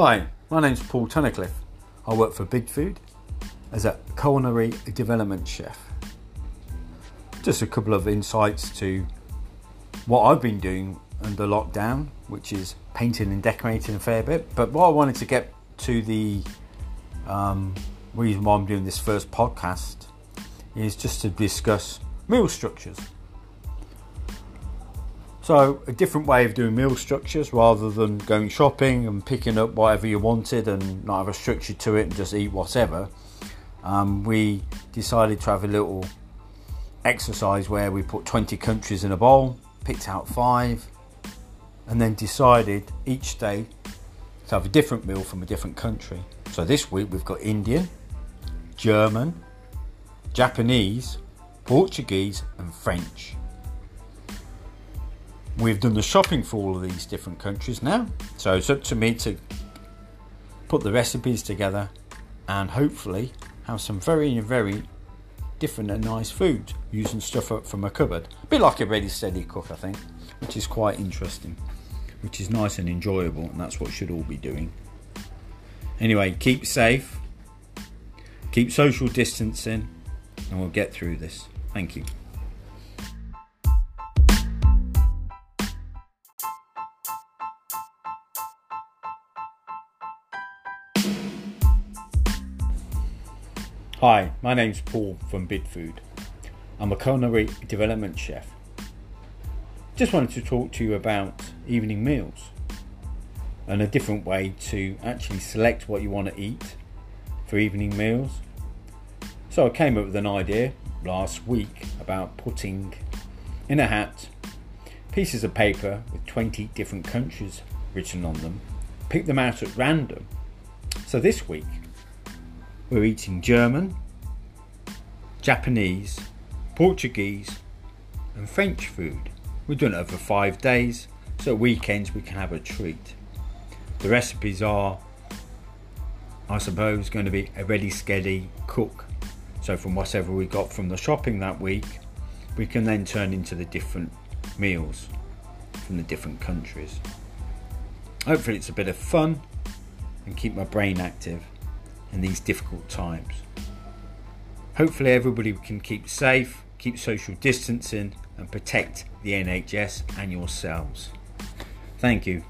Hi, my name's Paul Tunnicliffe. I work for Bidfood as a culinary development chef. Just a couple of insights to what I've been doing under lockdown, which is painting and decorating a fair bit. But what I wanted to get to the um, reason why I'm doing this first podcast is just to discuss meal structures. So, a different way of doing meal structures rather than going shopping and picking up whatever you wanted and not have a structure to it and just eat whatever. Um, we decided to have a little exercise where we put 20 countries in a bowl, picked out five, and then decided each day to have a different meal from a different country. So this week we've got Indian, German, Japanese, Portuguese, and French. We've done the shopping for all of these different countries now, so it's up to me to put the recipes together and hopefully have some very, very different and nice food using stuff up from a cupboard. A bit like a ready steady cook, I think, which is quite interesting, which is nice and enjoyable, and that's what should all be doing. Anyway, keep safe, keep social distancing, and we'll get through this. Thank you. Hi, my name's Paul from Bidfood. I'm a culinary development chef. Just wanted to talk to you about evening meals and a different way to actually select what you want to eat for evening meals. So I came up with an idea last week about putting in a hat pieces of paper with 20 different countries written on them, pick them out at random. So this week we're eating German, Japanese, Portuguese, and French food. We're doing it over five days, so weekends we can have a treat. The recipes are, I suppose, going to be a ready, steady cook. So, from whatever we got from the shopping that week, we can then turn into the different meals from the different countries. Hopefully, it's a bit of fun and keep my brain active in these difficult times. Hopefully, everybody can keep safe, keep social distancing, and protect the NHS and yourselves. Thank you.